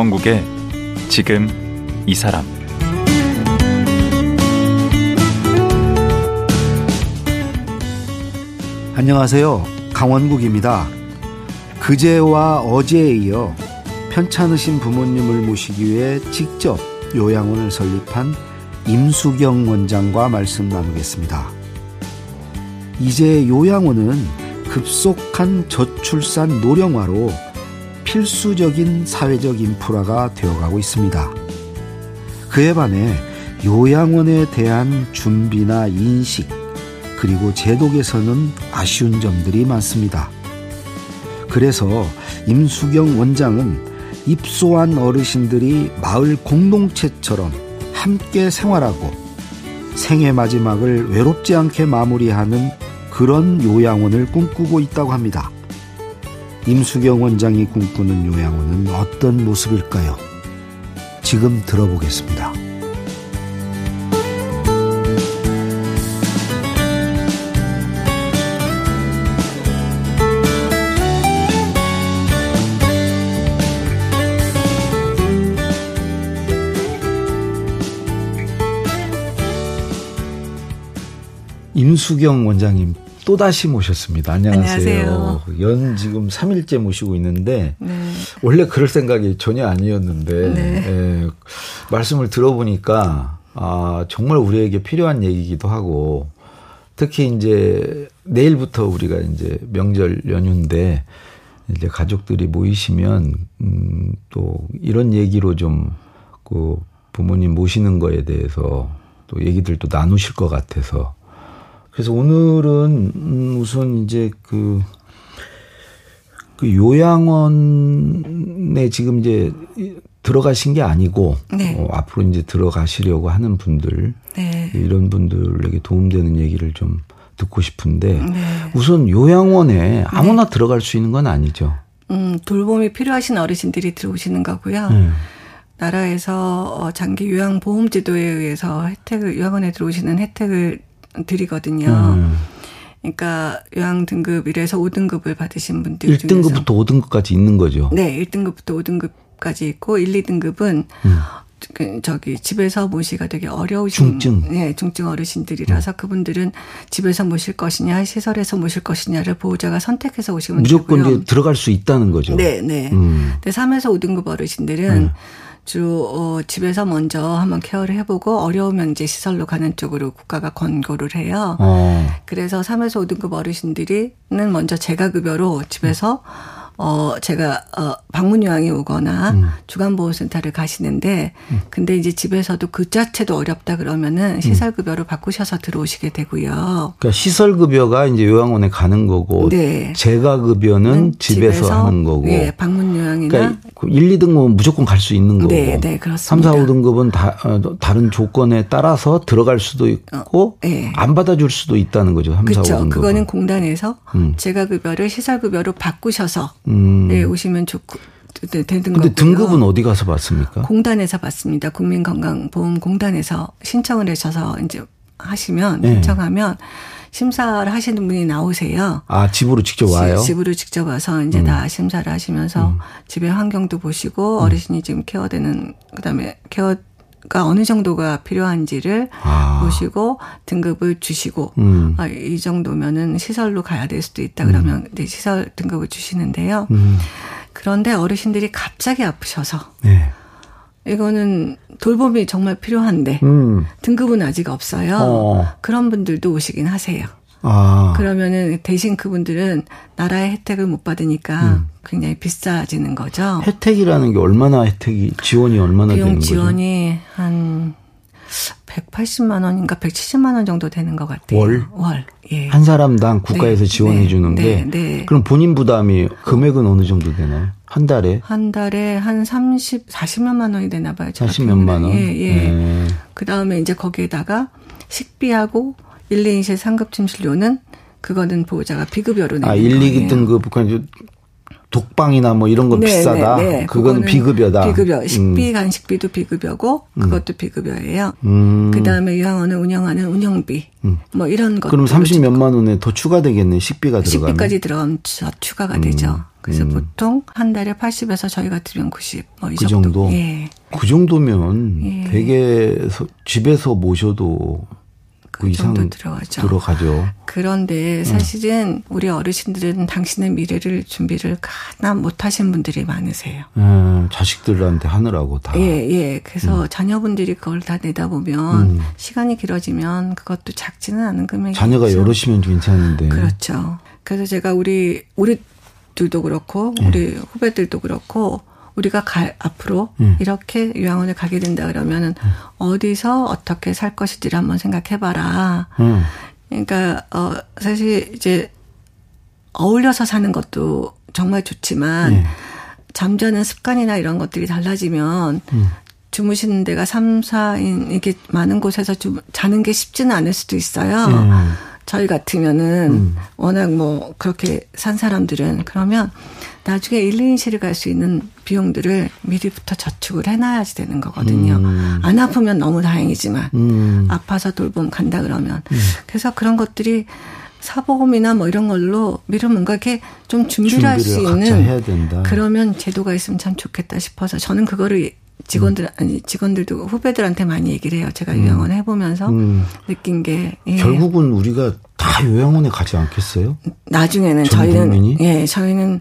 강원국의 지금 이 사람 안녕하세요. 강원국입니다. 그제와 어제에 이어 편찮으신 부모님을 모시기 위해 직접 요양원을 설립한 임수경 원장과 말씀 나누겠습니다. 이제 요양원은 급속한 저출산 노령화로 필수적인 사회적 인프라가 되어가고 있습니다. 그에 반해 요양원에 대한 준비나 인식, 그리고 제도 개선은 아쉬운 점들이 많습니다. 그래서 임수경 원장은 입소한 어르신들이 마을 공동체처럼 함께 생활하고 생애 마지막을 외롭지 않게 마무리하는 그런 요양원을 꿈꾸고 있다고 합니다. 임수경 원장이 꿈꾸는 요양원은 어떤 모습일까요? 지금 들어보겠습니다. 임수경 원장님 또다시 모셨습니다. 안녕하세요. 안녕하세요. 연 지금 3일째 모시고 있는데 네. 원래 그럴 생각이 전혀 아니었는데 네. 예, 말씀을 들어보니까 아, 정말 우리에게 필요한 얘기기도 하고 특히 이제 내일부터 우리가 이제 명절 연휴인데 이제 가족들이 모이시면 음, 또 이런 얘기로 좀그 부모님 모시는 거에 대해서 또 얘기들도 나누실 것 같아서 그래서 오늘은 음 우선 이제 그, 그 요양원에 지금 이제 들어가신 게 아니고 네. 어, 앞으로 이제 들어가시려고 하는 분들 네. 이런 분들에게 도움되는 얘기를 좀 듣고 싶은데 네. 우선 요양원에 아무나 들어갈 수 있는 건 아니죠. 음, 돌봄이 필요하신 어르신들이 들어오시는 거고요. 네. 나라에서 어, 장기 요양 보험 제도에 의해서 혜택을 요양원에 들어오시는 혜택을 드리거든요. 음. 그러니까 요양 등급 1에서 5등급을 받으신 분들 중에서 1등급부터 5등급까지 있는 거죠. 네, 1등급부터 5등급까지 있고 1, 2등급은 음. 그 저기 집에서 모시기가 되게 어려우신 중증. 네, 중증 어르신들이라서 그분들은 집에서 모실 것이냐 시설에서 모실 것이냐를 보호자가 선택해서 오시면 무조건 되고요. 이제 들어갈 수 있다는 거죠. 네, 네. 음. 근데 3에서 5등급 어르신들은 주 어, 집에서 먼저 한번 케어를 해보고 어려우면 이제 시설로 가는 쪽으로 국가가 권고를 해요. 어. 그래서 3에서 5등급 어르신들이는 먼저 재가급여로 집에서 어 제가 어 방문 요양이 오거나 음. 주간 보호센터를 가시는데 근데 이제 집에서도 그 자체도 어렵다 음. 그러면은 시설 급여로 바꾸셔서 들어오시게 되고요. 그러니까 시설 급여가 이제 요양원에 가는 거고 네. 재가 급여는 집에서, 하는 거고. 예, 방문 요양이나 그러니까 그 1, 2등급은 무조건 갈 수 있는 거고. 네, 네, 3, 그렇습니다. 4, 5등급은 다, 어, 다른 조건에 따라서 들어갈 수도 있고 네. 안 받아줄 수도 있다는 거죠. 3, 4, 그렇죠. 5등급은. 그거는 공단에서 음. 재가 급여를 시설 급여로 바꾸셔서 음. 예, 오시면 좋고 되- 되는 근데 거고요. 등급은 어디 가서 받습니까? 공단에서 받습니다. 국민건강보험공단에서 신청을 하셔서 이제 하시면 네. 신청하면 심사를 하시는 분이 나오세요. 아, 집으로 직접 와요? 음. 집- 집으로 직접 와서 이제 다 심사를 하시면서 집의 환경도 보시고 어르신이 지금 케어되는 그다음에 케어 가 어느 정도가 필요한지를 아. 보시고 등급을 주시고 음. 아, 이 정도면은 시설로 가야 될 수도 있다 그러면 네, 시설 등급을 주시는데요. 음. 그런데 어르신들이 갑자기 아프셔서 네. 이거는 돌봄이 정말 필요한데 음. 등급은 아직 없어요. 어. 그런 분들도 오시긴 하세요. 아. 그러면은 대신 그분들은 나라의 혜택을 못 받으니까 음. 굉장히 비싸지는 거죠. 혜택이라는 게 얼마나 혜택이, 지원이 얼마나 되는 거죠? 지원이 한 180만 원인가 170만 원 정도 되는 것 같아요. 월? 월. 예. 한 사람당 국가에서 네, 지원해 네, 주는 네, 게 네. 그럼 본인 부담이 금액은 어느 정도 되나요? 한 달에 한 달에 한 30, 40몇만 원이 되나 봐요. 제가 40몇만 원. 예, 예. 네. 그 다음에 이제 거기에다가 식비하고 1, 2인실 상급 침실료는 그거는 보호자가 비급여로 내는 아, 1, 2기 거예요. 등급 그러니까 독방이나 뭐 이런 건 네, 비싸다. 네, 네. 그건 비급여다. 비급여. 식비, 음. 간식비도 비급여고 그것도 비급여예요. 음. 그다음에 요양원을 운영하는 운영비 뭐 이런 것. 그럼 30 몇만 원에 더 추가되겠네. 식비가 들어가면. 식비까지 들어가면 저 추가가 되죠. 그래서 보통 한 달에 80에서 저희 같으면 90. 뭐이 그 정도. 정도? 예. 그 정도면 예. 되게 서- 집에서 모셔도 그, 그 이상 정도 들어가죠. 들어가죠. 그런데 사실은 우리 어르신들은 당신의 미래를 준비를 하나 못 하신 분들이 많으세요. 예, 자식들한테 하느라고 다. 예, 예. 그래서 음. 자녀분들이 그걸 다 내다 보면 시간이 길어지면 그것도 작지는 않은 금액이 자녀가 여럿이면 괜찮은데. 그렇죠. 그래서 제가 우리 우리 들도 그렇고 예. 우리 후배들도 그렇고 우리가 가, 앞으로 음. 이렇게 요양원을 가게 된다 그러면은 어디서 어떻게 살 것인지를 한번 생각해봐라. 음. 그러니까 어 사실 이제 어울려서 사는 것도 정말 좋지만 예. 잠자는 습관이나 이런 것들이 달라지면 주무시는 데가 3, 4인 이렇게 많은 곳에서 주, 자는 게 쉽지는 않을 수도 있어요. 음. 저희 같으면은 워낙 뭐 그렇게 산 사람들은 그러면 나중에 1, 2인실을 갈 수 있는 비용들을 미리부터 저축을 해놔야지 되는 거거든요. 음. 안 아프면 너무 다행이지만 음. 아파서 돌봄 간다 그러면 그래서 그런 것들이 사보험이나 뭐 이런 걸로 미리 뭔가 이렇게 좀 준비를 할 수 있는 해야 된다. 그러면 제도가 있으면 참 좋겠다 싶어서 저는 그거를 직원들 아니 직원들도 후배들한테 많이 얘기를 해요. 제가 요양원 해보면서 음. 느낀 게 예. 결국은 우리가 다 요양원에 가지 않겠어요? 나중에는 전 저희는 국민이? 예 저희는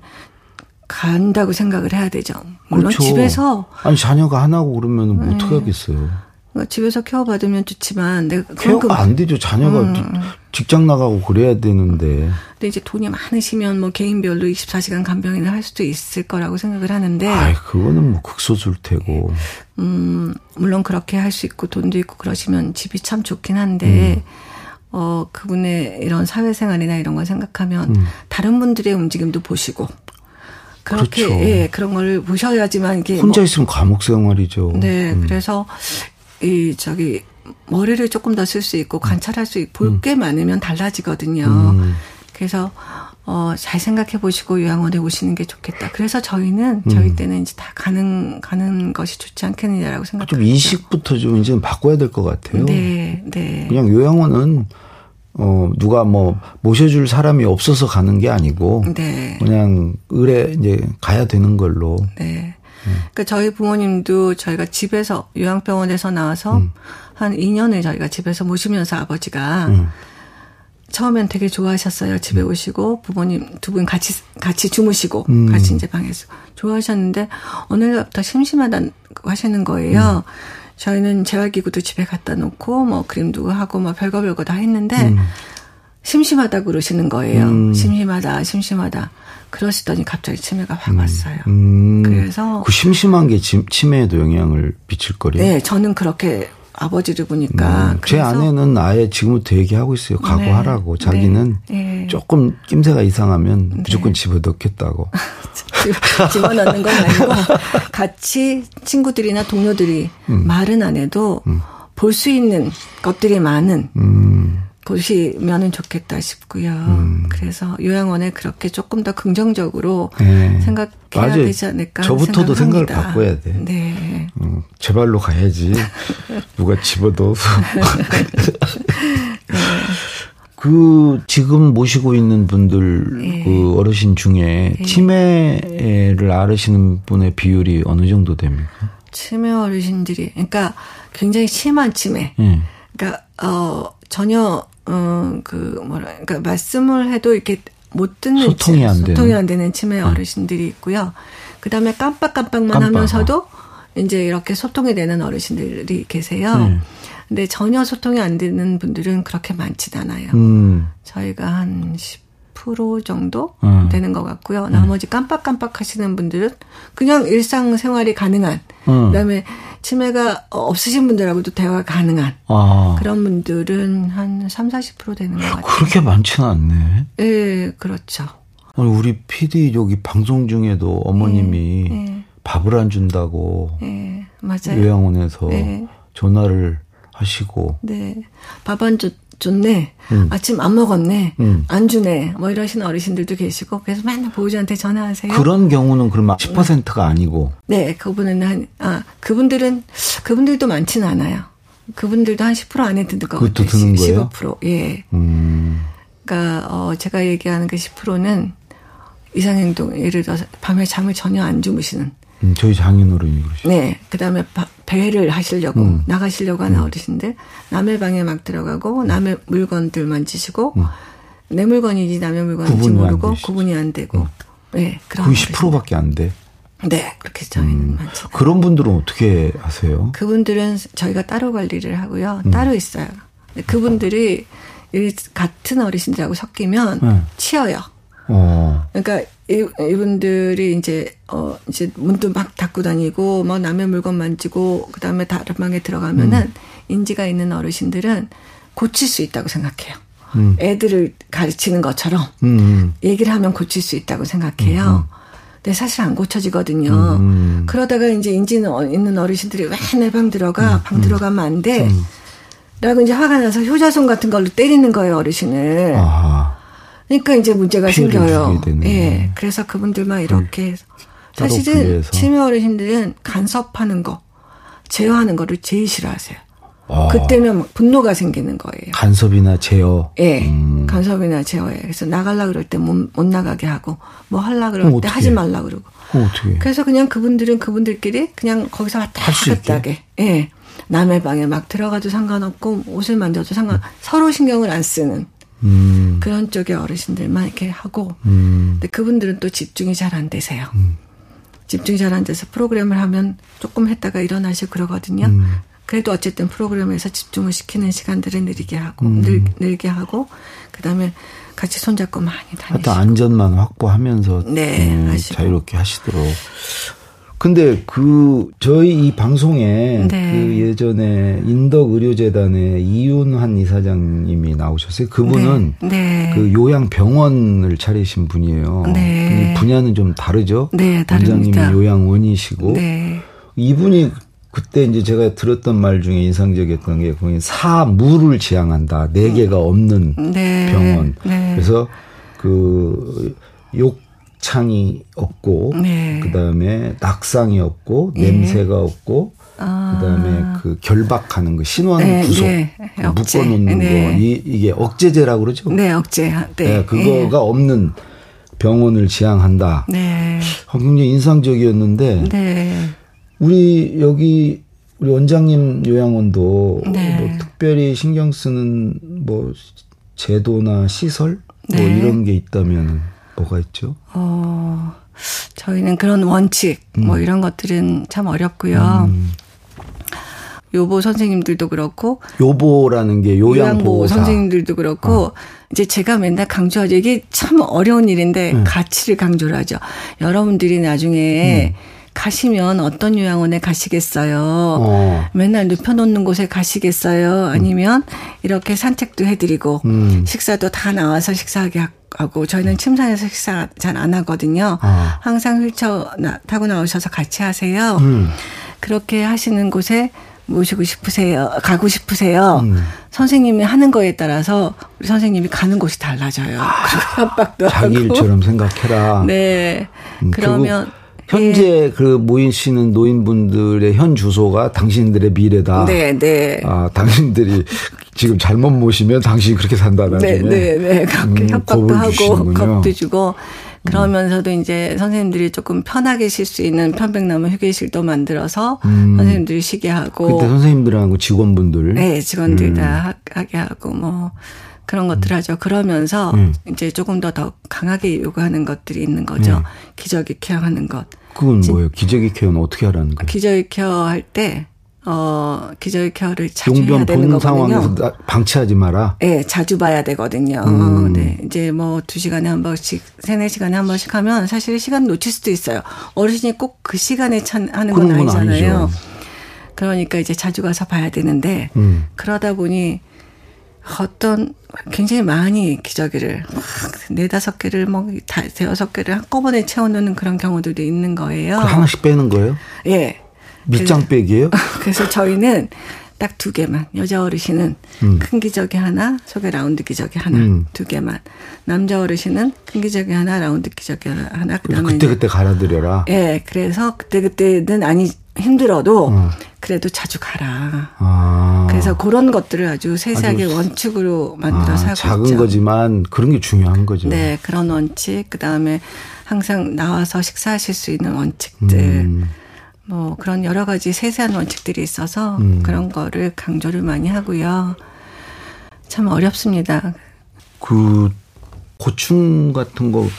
간다고 생각을 해야 되죠. 물론 그렇죠. 집에서 아니 자녀가 하나고 그러면 뭐 네. 어떻게 하겠어요? 집에서 케어 받으면 좋지만 내가 케어가 안 되죠. 자녀가 음. 직장 나가고 그래야 되는데. 근데 이제 돈이 많으시면 뭐 개인별로 24시간 간병인을 할 수도 있을 거라고 생각을 하는데 아이 그거는 뭐 극소수일 테고. 음 물론 그렇게 할 수 있고 돈도 있고 그러시면 집이 참 좋긴 한데 음. 어 그분의 이런 사회생활이나 이런 걸 생각하면 다른 분들의 움직임도 보시고 그렇게 음. 그렇죠. 예 그런 걸 보셔야지만 이게 혼자 뭐- 있으면 감옥 생활이죠. 네, 그래서 이 저기 머리를 조금 더 쓸 수 있고 관찰할 수 있고 볼게 많으면 달라지거든요. 음. 그래서 어, 잘 생각해 보시고 요양원에 오시는 게 좋겠다. 그래서 저희는 저희 때는 이제 다 가는 가는 것이 좋지 않겠느냐라고 좀 생각해요. 인식부터 좀 이제 바꿔야 될 것 같아요. 네, 네. 그냥 요양원은 어 누가 뭐 모셔줄 사람이 없어서 가는 게 아니고 네. 그냥 의뢰 이제 가야 되는 걸로. 네. 그러니까 저희 부모님도 저희가 집에서 요양병원에서 나와서 음. 한 2년을 저희가 집에서 모시면서 아버지가 음. 처음엔 되게 좋아하셨어요. 집에 오시고 부모님 두 분 같이 같이 주무시고 음. 같이 이제 방에서 좋아하셨는데 어느 날부터 심심하다고 하시는 거예요. 음. 저희는 재활기구도 집에 갖다 놓고 뭐 그림도 하고 뭐 별거 별거 다 했는데 음. 심심하다 그러시는 거예요. 심심하다, 심심하다. 그러시더니 갑자기 치매가 확 왔어요. 음. 그래서 그 심심한 게 치- 치매에도 영향을 미칠 거래요. 네, 저는 그렇게 아버지를 보니까 음, 제 아내는 아예 지금부터 얘기하고 있어요. 각오하라고. 네. 자기는 네. 조금 낌새가 이상하면 무조건 집어넣겠다고. 집- 집어넣는 건 아니고 같이 친구들이나 동료들이 음. 말은 안 해도 볼수 있는 것들이 많은 음. 곳이면은 좋겠다 싶고요. 그래서 요양원에 그렇게 조금 더 긍정적으로 네. 생각해야 맞아요. 되지 않을까. 저부터도. 생각을 바꿔야 돼. 네. 음, 제 발로 가야지. 누가 집어넣어서. 그 지금 모시고 있는 분들 예. 그 어르신 중에 치매를 앓으시는 분의 비율이 어느 정도 됩니까? 치매 어르신들이 그러니까 굉장히 심한 치매. 예. 그러니까 어 전혀 어그 뭐라 그러니까 말씀을 해도 이렇게 못 듣는 소통이 안 되는. 소통이 안 되는 치매 어르신들이 있고요. 그 다음에 깜빡깜빡만 깜빡. 하면서도 이제 이렇게 소통이 되는 어르신들이 계세요. 네. 근데 전혀 소통이 안 되는 분들은 그렇게 많지 않아요. 음. 저희가 한 10% 정도 음. 되는 것 같고요. 나머지 깜빡깜빡 하시는 분들은 그냥 일상생활이 가능한, 음. 그다음에 치매가 없으신 분들하고도 대화가 가능한 아. 그런 분들은 한 3, 40% 되는 것 같아요. 그렇게 많지는 않네. 예, 그렇죠. 아니, 우리 PD 여기 방송 중에도 어머님이 예, 밥을 안 준다고 예, 맞아요. 요양원에서 네. 전화를 하시고 네. 밥 안 좋네. 음. 아침 안 먹었네. 음. 안 주네. 뭐 이러시는 어르신들도 계시고 그래서 맨날 보호자한테 전화하세요. 그런 경우는 그러면 10%가 아니고 네, 그분은 한, 아, 그분들은, 그분들도 많지는 않아요. 그분들도 한 10% 안에 드는 것 그것도 같아요. 드는 거예요? 15%. 예. 음. 그러니까, 어, 제가 얘기하는 그 10%는 이상행동, 예를 들어서 밤에 잠을 전혀 안 주무시는. 음, 저희 장인어른이 그러시죠. 네. 그 다음에 배를 하시려고, 음. 나가시려고 하는 어르신들. 남의 방에 막 들어가고, 남의 물건들 만지시고, 음. 내 물건이지 남의 물건인지 안 모르고, 되시죠. 구분이 안 되고. 네. 그런. 거의 어르신. 10%밖에 안 돼. 네. 그렇게 저희는 음. 많지. 그런 분들은 어떻게 하세요? 그분들은 저희가 따로 관리를 하고요. 음. 따로 있어요. 그분들이 이 같은 어르신들하고 섞이면 네. 치여요. 어. 그러니까 이, 이분들이 이제 어 이제 문도 막 닫고 다니고 뭐 남의 물건 만지고 그다음에 다른 방에 들어가면은 음. 인지가 있는 어르신들은 고칠 수 있다고 생각해요. 음. 애들을 가르치는 것처럼 음. 얘기를 하면 고칠 수 있다고 생각해요. 근데 사실 안 고쳐지거든요. 음. 그러다가 이제 인지 있는 어르신들이 왜 내 방 들어가? 음. 방 들어가면 안 돼. 라고 이제 화가 나서 효자손 같은 걸로 때리는 거예요, 어르신을. 아하. 그러니까 이제 문제가 생겨요. 예. 그래서 그분들만 이렇게. 따로 사실은. 치매 어르신들은 간섭하는 거, 제어하는 거를 제일 싫어하세요. 아. 그때는 막 분노가 생기는 거예요. 간섭이나 제어. 예. 음. 간섭이나 제어에. 그래서 나갈라 그럴 때 못 나가게 하고, 뭐 할라 그럴 때 어떡해? 하지 말라 그러고. 어떻게? 그래서 그냥 그분들은 그분들끼리 그냥 거기서 왔다? 갔다 하게. 예. 남의 방에 막 들어가도 상관없고, 옷을 만져도 상관, 서로 신경을 안 쓰는 음. 그런 쪽의 어르신들만 이렇게 하고, 음. 근데 그분들은 또 집중이 잘 안 되세요. 집중이 잘 안 돼서 프로그램을 하면 조금 했다가 일어나시고 그러거든요. 음. 그래도 어쨌든 프로그램에서 집중을 시키는 시간들을 느리게 하고, 음. 늘, 늘게 하고, 그 다음에 같이 손잡고 많이 다니시고. 안전만 확보하면서 네, 음. 자유롭게 하시도록. 근데 그 저희 이 방송에 네. 그 예전에 인덕 의료재단의 이윤환 이사장님이 나오셨어요. 그분은 네. 네. 그 요양병원을 차리신 분이에요. 네. 분야는 좀 다르죠. 네, 원장님이. 요양원이시고 네. 이분이 그때 이제 제가 들었던 말 중에 인상적이었던 게 거기 사무를 지향한다. 네 개가 없는 네. 병원. 네. 그래서 그 욕 창이 없고 네. 그다음에 낙상이 없고 예. 냄새가 없고 아. 그다음에 그 결박하는 거 신원 네, 구속 네. 억제. 묶어 놓는 네. 거 이, 이게 억제제라고 그러죠. 네, 억제. 네. 네, 그거가 없는 병원을 지향한다. 네. 어, 굉장히 인상적이었는데 네. 우리 여기 우리 원장님 요양원도 네. 뭐 특별히 신경 쓰는 뭐 제도나 시설 뭐 네. 이런 게 있다면 뭐가 있죠? 어, 저희는 그런 원칙, 뭐 이런 것들은 참 어렵고요. 음. 요보 선생님들도 그렇고, 요보라는 게 요양보 요양보호사. 선생님들도 그렇고, 이제 제가 맨날 강조하죠. 이게 참 어려운 일인데 가치를 강조를 하죠. 여러분들이 나중에 가시면 어떤 요양원에 가시겠어요? 어. 맨날 눕혀놓는 곳에 가시겠어요? 아니면 이렇게 산책도 해드리고 음. 식사도 다 나와서 식사하게 하고 저희는 침상에서 식사 잘 안 하거든요. 아. 항상 휠체어 나- 타고 나오셔서 같이 하세요. 음. 그렇게 하시는 곳에 모시고 싶으세요? 가고 싶으세요? 음. 선생님이 하는 거에 따라서 우리 선생님이 가는 곳이 달라져요. 그리고 협박도 아, 자기 하고. 일처럼 생각해라. 네. 음, 그러면 현재 그 모이시는 노인분들의 현 주소가 당신들의 미래다. 네, 네. 아, 당신들이 지금 잘못 모시면 당신이 그렇게 산다 나중에. 네, 네, 네. 그렇게 음, 협박도 하고 주시는군요. 겁도 주고 그러면서도 이제 선생님들이 조금 편하게 쉴 수 있는 편백나무 휴게실도 만들어서 음. 선생님들이 쉬게 하고 그때 선생님들하고 직원분들. 네, 직원들 음. 다 하- 하게 하고 뭐 그런 것들 하죠. 그러면서 음. 이제 조금 더 더 강하게 요구하는 것들이 있는 거죠. 음. 기저귀 케어하는 것. 그건 뭐예요? 기저귀 케어는 어떻게 하라는 거예요? 기저귀 케어 할 때 어, 기저귀 케어를 자주 해야 용변 되는 본 거거든요. 상황에서 나- 방치하지 마라. 네, 자주 봐야 되거든요. 음. 네, 이제 뭐 두 시간에 한 번씩, 세네 시간에 한 번씩 하면 사실 시간 놓칠 수도 있어요. 어르신이 꼭 그 시간에 찬, 하는 건건 아니잖아요. 아니죠. 그러니까 이제 자주 가서 봐야 되는데, 음. 그러다 보니 어떤 굉장히 많이 기저귀를 막 네다섯 개를 뭐 다, 대여섯 개를 한꺼번에 채워놓는 그런 경우들도 있는 거예요. 그 하나씩 빼는 거예요? 예. 밑장 빼기예요? 그래서 저희는 딱 두 개만. 여자 어르신은 음. 큰 기저귀 하나, 속에 라운드 기저귀 하나, 음. 두 개만. 남자 어르신은 큰 기저귀 하나, 라운드 기저귀 하나. 그다음에 그때 그때 갈아드려라. 예, 그래서 그때 그때는 아니 힘들어도 어. 그래도 자주 가라. 아. 그래서 그런 것들을 아주 세세하게 원칙으로 만들어서 아, 하고 작은 있죠. 거지만 그런 게 중요한 거죠. 네, 그런 원칙. 그다음에 항상 나와서 식사하실 수 있는 원칙들. 음. 뭐 그런 여러 가지 세세한 원칙들이 있어서 음. 그런 거를 강조를 많이 하고요. 참 어렵습니다. 그 고충 같은 거이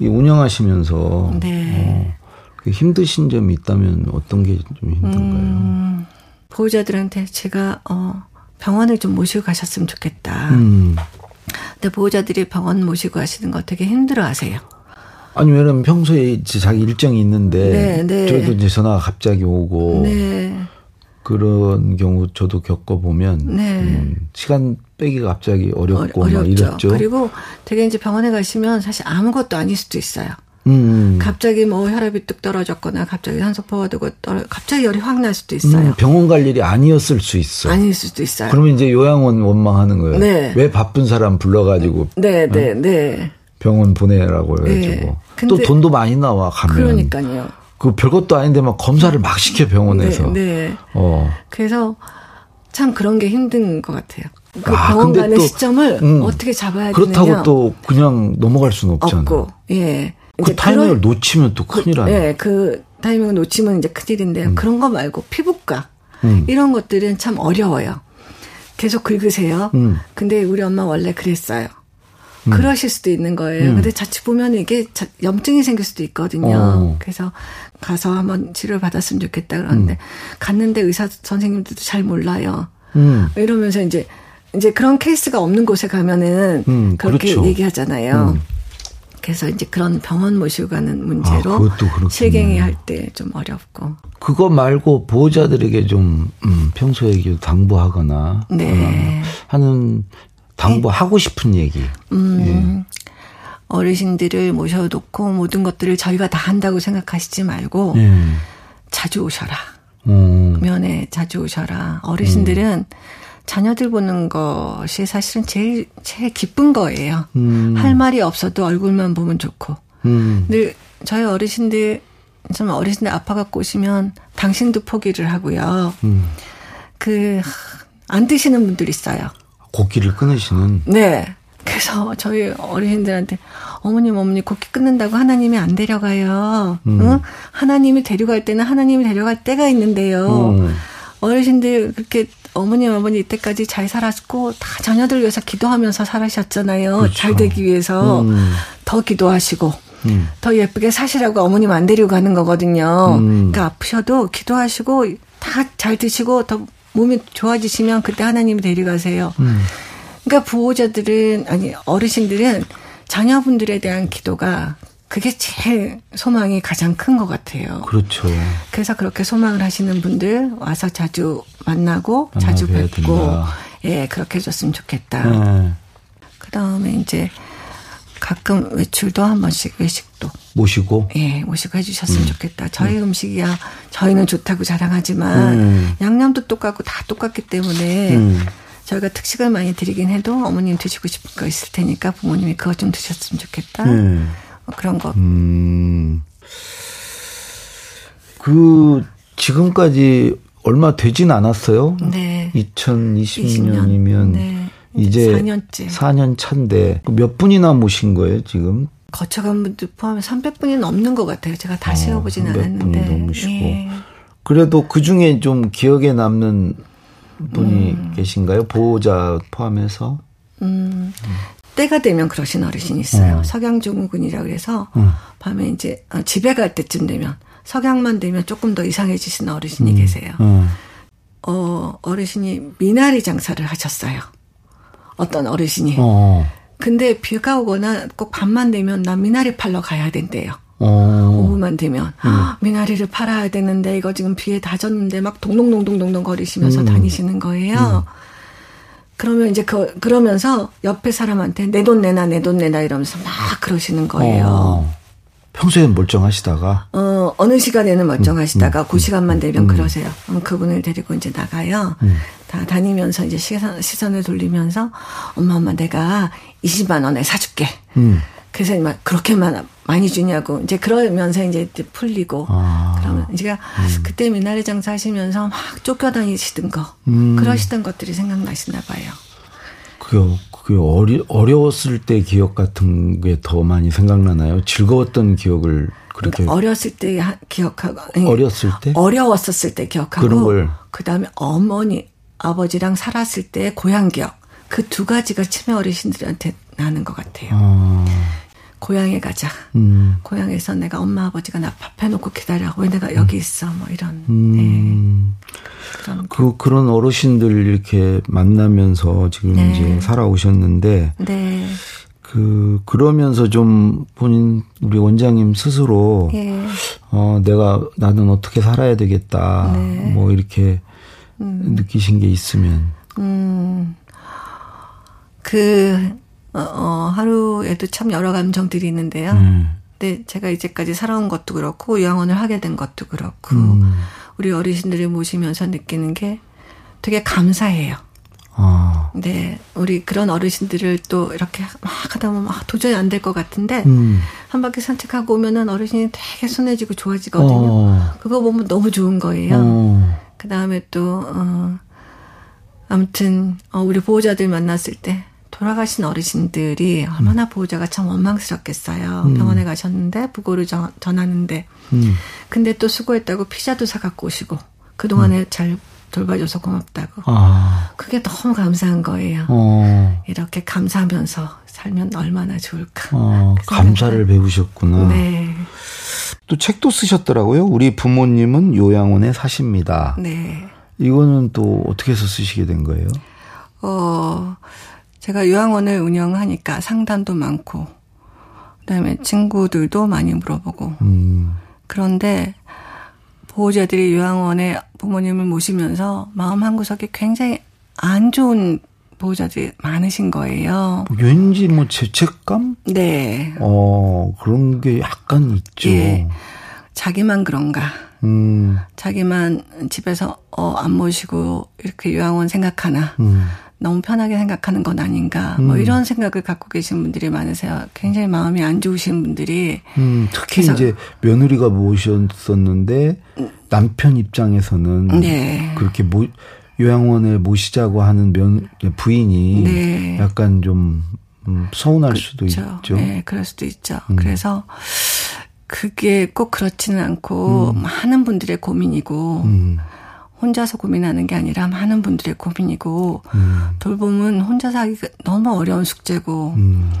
운영하시면서 네. 어, 그 힘드신 점이 있다면 어떤 게 좀 힘든가요? 음, 보호자들한테 제가 어 병원을 좀 모시고 가셨으면 좋겠다. 음. 근데 보호자들이 병원 모시고 가시는 거 되게 힘들어하세요. 아니 왜냐면 평소에 자기 일정이 있는데 네, 네. 저도 이제 전화가 갑자기 오고 네, 그런 경우 저도 겪어보면 네. 음, 시간 빼기가 갑자기 어렵고 어, 막 어렵죠. 이랬죠. 그리고 되게 이제 병원에 가시면 사실 아무것도 아닐 수도 있어요. 음. 갑자기 뭐 혈압이 뚝 떨어졌거나 갑자기 산소포가 되고 떨어 갑자기 열이 확 날 수도 있어요. 음, 병원 갈 일이 아니었을 수 있어. 아닐 수도 있어요. 그러면 이제 요양원 원망하는 거예요. 네. 왜 바쁜 사람 불러가지고 네, 네, 네. 병원 보내라고 해가지고 네. 또 돈도 많이 나와 가면 그러니까요. 그 별것도 아닌데 막 검사를 막 시켜 병원에서. 네, 네. 어. 그래서 참 그런 게 힘든 것 같아요. 그 아, 병원 또, 시점을 음, 어떻게 잡아야 그렇다고 되느냐 또 그냥 넘어갈 수는 없잖아. 없고, 예. 그 타이밍을 그런- 놓치면 또 큰일 나네. 예, 그 타이밍을 놓치면 이제 큰일인데 그런 거 말고 피부과 음. 이런 것들은 참 어려워요. 계속 긁으세요. 음. 근데 우리 엄마 원래 그랬어요. 그러실 수도 있는 거예요. 음. 근데 자칫 보면 이게 자- 염증이 생길 수도 있거든요. 어. 그래서 가서 한번 치료를 받았으면 좋겠다 그러는데 갔는데 의사 선생님들도 잘 몰라요. 음. 이러면서 이제 이제 그런 케이스가 없는 곳에 가면은 음, 그렇게 그렇죠. 얘기하잖아요. 음. 그래서 이제 그런 병원 모시고 가는 문제로 아. 실갱이 할 때 좀 어렵고. 그거 말고 보호자들에게 좀 음, 평소에 당부하거나 네. 어, 하는 당부하고 싶은 얘기. 음, 어르신들을 모셔놓고 모든 것들을 저희가 다 한다고 생각하시지 말고 예. 자주 오셔라. 어. 면회 자주 오셔라. 어르신들은 자녀들 보는 것이 사실은 제일 제일 기쁜 거예요. 음. 할 말이 없어도 얼굴만 보면 좋고. 음. 늘 저희 어르신들 좀 어르신들 아파갖고 오시면 당신도 포기를 하고요. 음. 그안 드시는 분들 있어요. 곡기를 끊으시는 네. 그래서 저희 어르신들한테 어머님 어머니 곡기 끊는다고 하나님이 안 데려가요. 음. 응? 하나님이 데려갈 때는 하나님이 데려갈 때가 있는데요. 음. 어르신들 그렇게 어머님 어머니 이때까지 잘 살았고 다 자녀들 위해서 기도하면서 살으셨잖아요. 그렇죠. 잘 되기 위해서 음. 더 기도하시고 음. 더 예쁘게 사시라고 어머님 안 데리고 가는 거거든요. 음. 그러니까 아프셔도 기도하시고 다 잘 드시고 더 몸이 좋아지시면 그때 하나님이 데려가세요. 음. 그러니까 부호자들은 아니 어르신들은 자녀분들에 대한 기도가 그게 제일 소망이 가장 큰 것 같아요. 그렇죠. 그래서 그렇게 소망을 하시는 분들 와서 자주 만나고 자주 뵙고 된다. 예 그렇게 해줬으면 좋겠다. 예. 그 다음에 이제 가끔 외출도 한 번씩 외식도 모시고 예 모시고 해주셨으면 좋겠다. 저희 음. 식이야 저희는 좋다고 자랑하지만 음. 양념도 똑같고 다 똑같기 때문에 음. 저희가 특식을 많이 드리긴 해도 어머님 드시고 싶은 거 있을 테니까 부모님이 그것 좀 드셨으면 좋겠다. 그런 거. 음. 그 지금까지 얼마 되진 않았어요. 네. 2020년이면 네. 이제 4년째. 4년 차인데 몇 분이나 모신 거예요, 지금? 거쳐간 분들 포함해 300분이 넘는 것 같아요. 제가 다 세어보진 300 않았는데. 분이 넘으시고. 예. 그래도 그 중에 좀 기억에 남는 분이 음. 계신가요? 보호자 포함해서? 때가 되면 그러신 어르신이 있어요. 어. 석양증후군이라 그래서 어. 밤에 이제 어, 집에 갈 때쯤 되면 석양만 되면 조금 더 이상해지시는 어르신이 음. 계세요. 어. 어, 어르신이 미나리 장사를 하셨어요. 어떤 어르신이. 어. 근데 비가 오거나 꼭 밤만 되면 나 미나리 팔러 가야 된대요. 어. 오후만 되면 헉, 미나리를 팔아야 되는데 이거 지금 비에 다 젖는데 막 동동동동동동 거리시면서 음. 다니시는 거예요. 그러면 이제 그 그러면서 옆에 사람한테 내 돈 내놔 내 돈 내놔 이러면서 막 그러시는 거예요. 어. 평소엔 멀쩡하시다가 어, 어느 시간에는 멀쩡하시다가 음, 그 시간만 되면 그러세요. 그럼 그분을 데리고 이제 나가요. 음. 다 다니면서 이제 시선, 시선을 돌리면서 엄마 엄마 내가 20만 원에 사줄게. 음. 그래서 막 그렇게만 많이 주냐고 이제 그러면서 이제 풀리고 아. 그러면 제가 그때 미나리 장사 하시면서 막 쫓겨다니시던 거 음. 그러시던 것들이 생각나시나 봐요. 그게, 그게 어리, 어려웠을 때 기억 같은 게 더 많이 생각나나요? 즐거웠던 기억을 그렇게. 그러니까 어렸을 때 하- 기억하고 아니, 어렸을 때? 어려웠었을 때 기억하고 그런 걸. 그다음에 어머니 아버지랑 살았을 때 고향 기억 그 두 가지가 치매 어르신들한테 나는 것 같아요. 아, 고향에 가자. 음. 고향에서 내가 엄마 아버지가 나 밥 해놓고 기다려. 왜 내가 여기 있어? 뭐 이런 음. 네. 그런 그, 그런 어르신들 이렇게 만나면서 지금 네. 이제 살아오셨는데, 네. 그, 그러면서 좀 본인, 우리 원장님 스스로, 예. 어, 내가, 나는 어떻게 살아야 되겠다. 네. 뭐 이렇게 느끼신 게 있으면. 음. 그 어, 어, 하루에도 참 여러 감정들이 있는데요. 음. 근데 제가 이제까지 살아온 것도 그렇고 요양원을 하게 된 것도 그렇고 음. 우리 어르신들을 모시면서 느끼는 게 되게 감사해요. 아, 네, 우리 그런 어르신들을 또 이렇게 막 하다 보면 아, 도저히 안 될 것 같은데 음. 한 바퀴 산책하고 오면은 어르신이 되게 순해지고 좋아지거든요. 어. 그거 보면 너무 좋은 거예요. 어. 그 다음에 또, 어, 아무튼, 어, 우리 보호자들 만났을 때 돌아가신 어르신들이 얼마나 보호자가 참 원망스럽겠어요. 병원에 가셨는데, 부고를 전, 전하는데. 음. 근데 또 수고했다고 피자도 사갖고 오시고, 그동안에 잘 돌봐줘서 고맙다고. 아, 그게 너무 감사한 거예요. 어. 이렇게 감사하면서 살면 얼마나 좋을까. 어, 그 감사를 배우셨구나. 네. 또 책도 쓰셨더라고요. 우리 부모님은 요양원에 사십니다. 네. 이거는 또 어떻게 해서 쓰시게 된 거예요? 어, 제가 요양원을 운영하니까 상담도 많고, 그 다음에 친구들도 많이 물어보고, 음, 그런데 보호자들이 요양원에 부모님을 모시면서 마음 한 구석에 굉장히 안 좋은 보호자들이 많으신 거예요. 뭐 왠지 뭐 죄책감? 네. 어, 그런 게 약간 있죠. 예. 자기만 그런가. 음, 자기만 집에서 어, 안 모시고 이렇게 요양원 생각하나. 음, 너무 편하게 생각하는 건 아닌가. 뭐 이런 생각을 갖고 계신 분들이 많으세요. 굉장히 마음이 안 좋으신 분들이. 음, 특히 이제 며느리가 모셨었는데 남편 입장에서는 네. 그렇게 모, 요양원에 모시자고 하는 면, 부인이 네. 약간 좀 음, 서운할 수도 그렇죠. 있죠. 음. 네, 그럴 수도 있죠. 그래서 그게 꼭 그렇지는 않고 많은 분들의 고민이고 음, 혼자서 고민하는 게 아니라 많은 분들의 고민이고 음, 돌봄은 혼자서 하기가 너무 어려운 숙제고 음,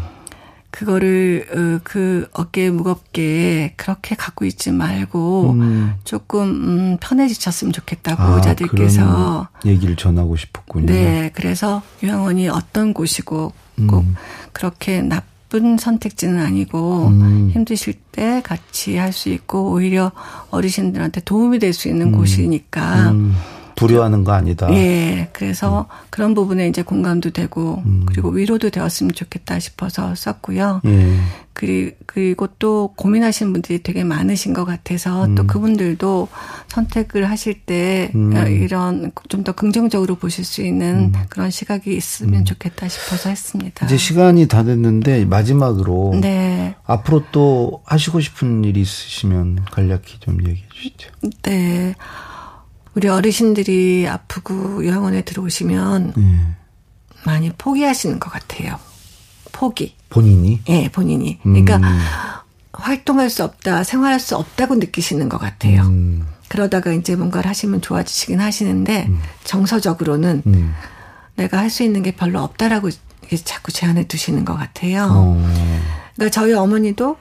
그거를 어, 그 어깨에 무겁게 그렇게 갖고 있지 말고 음. 조금 음, 편해지셨으면 좋겠다 아, 보호자들께서 그런 얘기를 전하고 싶었군요. 네 그래서 요양원이 어떤 곳이고 꼭 음. 그렇게 나쁜 선택지는 아니고 음. 힘드실 때 같이 할 수 있고 오히려 어르신들한테 도움이 될 수 있는 곳이니까 음, 불효하는 거 아니다. 예, 그래서 그런 부분에 이제 공감도 되고 음. 그리고 위로도 되었으면 좋겠다 싶어서 썼고요. 예. 그리, 그리고 또 고민하시는 분들이 되게 많으신 것 같아서 또 그분들도 선택을 하실 때 음. 어, 이런 좀 더 긍정적으로 보실 수 있는 그런 시각이 있으면 좋겠다 싶어서 했습니다. 이제 시간이 다 됐는데 마지막으로 네, 앞으로 또 하시고 싶은 일이 있으시면 간략히 좀 얘기해 주시죠. 네. 우리 어르신들이 아프고 요양원에 들어오시면 예. 많이 포기하시는 것 같아요. 포기. 본인이 예, 본인이. 그러니까 음. 활동할 수 없다, 생활할 수 없다고 느끼시는 것 같아요. 음, 그러다가 이제 뭔가를 하시면 좋아지시긴 하시는데 정서적으로는 음. 내가 할 수 있는 게 별로 없다라고 자꾸 제안해 두시는 것 같아요. 어. 그러니까 저희 어머니도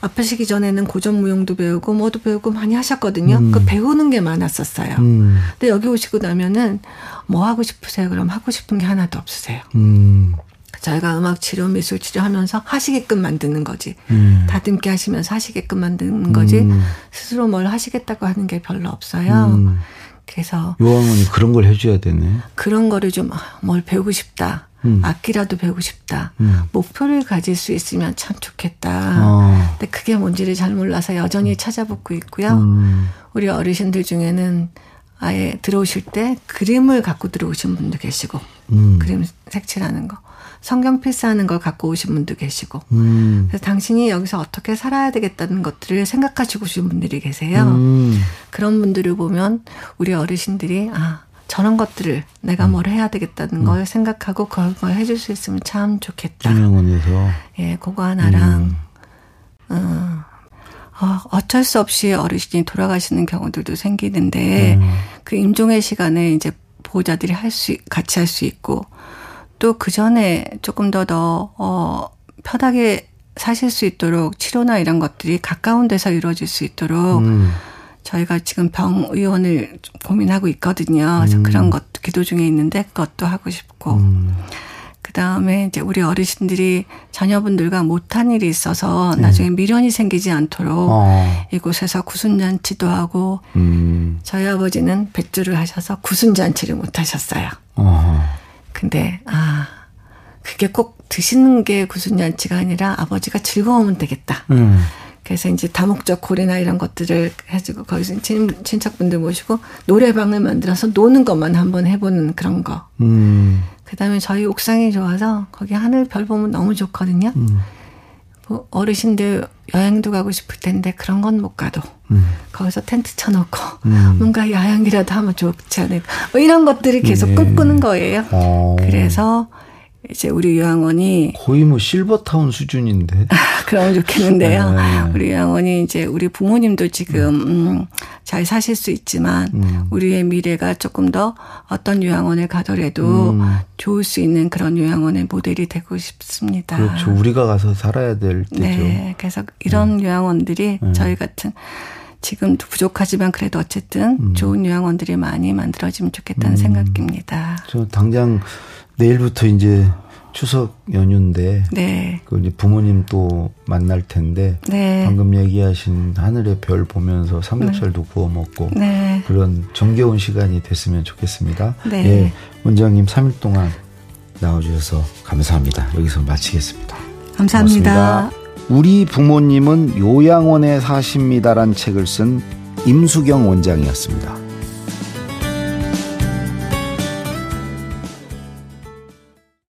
아프시기 전에는 고전무용도 배우고 뭐도 배우고 많이 하셨거든요. 음. 그 배우는 게 많았었어요. 음, 근데 여기 오시고 나면은 뭐 하고 싶으세요? 그럼 하고 싶은 게 하나도 없으세요. 음, 저희가 음악 치료, 미술 치료 하면서 하시게끔 만드는 거지. 음. 다듬게 하시면서 하시게끔 만드는 거지. 음. 스스로 뭘 하시겠다고 하는 게 별로 없어요. 음. 그래서 요양원이 그런 걸 해줘야 되네. 그런 거를 좀 뭘 배우고 싶다. 음. 악기라도 배우고 싶다. 음. 목표를 가질 수 있으면 참 좋겠다. 어. 근데 그게 뭔지를 잘 몰라서 여전히 찾아보고 있고요. 음, 우리 어르신들 중에는 아예 들어오실 때 그림을 갖고 들어오신 분도 계시고 음. 그림 색칠하는 거 성경 필사하는 걸 갖고 오신 분도 계시고 음. 그래서 당신이 여기서 어떻게 살아야 되겠다는 것들을 생각하시고 오신 분들이 계세요. 음. 그런 분들을 보면 우리 어르신들이 아 저런 것들을 내가 뭘 해야 되겠다는 걸 생각하고 그걸 해줄 수 있으면 참 좋겠다. 중형원에서. 예, 그거 하나랑 어, 어, 어쩔 수 없이 어르신이 돌아가시는 경우들도 생기는데 그 임종의 시간에 이제 보호자들이 할 수 같이 할 수 있고 또 그 전에 조금 더더 어, 편하게 사실 수 있도록 치료나 이런 것들이 가까운 데서 이루어질 수 있도록 음. 저희가 지금 병 의원을 좀 고민하고 있거든요. 그래서 그런 것도 기도 중에 있는데 그것도 하고 싶고. 그 다음에 이제 우리 어르신들이 자녀분들과 못한 일이 있어서 나중에 미련이 생기지 않도록 어. 이곳에서 구순잔치도 하고 음. 저희 아버지는 백주를 하셔서 구순잔치를 못 하셨어요. 어. 근데 아 그게 꼭 드시는 게 구순잔치가 아니라 아버지가 즐거우면 되겠다. 음. 그래서 이제 다목적 고래나 이런 것들을 해주고 거기서 친, 친척분들 모시고 노래방을 만들어서 노는 것만 한번 해보는 그런 거. 음. 그다음에 저희 옥상이 좋아서 거기 하늘 별 보면 너무 좋거든요. 뭐 어르신들 여행도 가고 싶을 텐데 그런 건 못 가도 거기서 텐트 쳐놓고 뭔가 야영이라도 하면 좋지 않을까. 뭐 이런 것들이 계속 네. 꿈꾸는 거예요. 어. 그래서 이제 우리 요양원이 거의 뭐 실버타운 수준인데. 그러면 좋겠는데요. 네. 우리 양원이 이제 우리 부모님도 지금 음, 잘 사실 수 있지만 음. 우리의 미래가 조금 더 어떤 요양원에 가더라도 음. 좋을 수 있는 그런 요양원의 모델이 되고 싶습니다. 그렇죠. 우리가 가서 살아야 될 때죠. 네, 그래서 이런 요양원들이 네. 저희 같은 지금도 부족하지만 그래도 어쨌든 음. 좋은 요양원들이 많이 만들어지면 좋겠다는 생각입니다. 저 당장 내일부터 이제 추석 연휴인데 네, 그 이제 부모님 또 만날 텐데 네, 방금 얘기하신 하늘의 별 보면서 삼겹살도 구워 먹고 네, 그런 정겨운 시간이 됐으면 좋겠습니다. 네. 예, 원장님 3일 동안 나와주셔서 감사합니다. 여기서 마치겠습니다. 감사합니다. 우리 부모님은 요양원에 사십니다란 책을 쓴 임수경 원장이었습니다.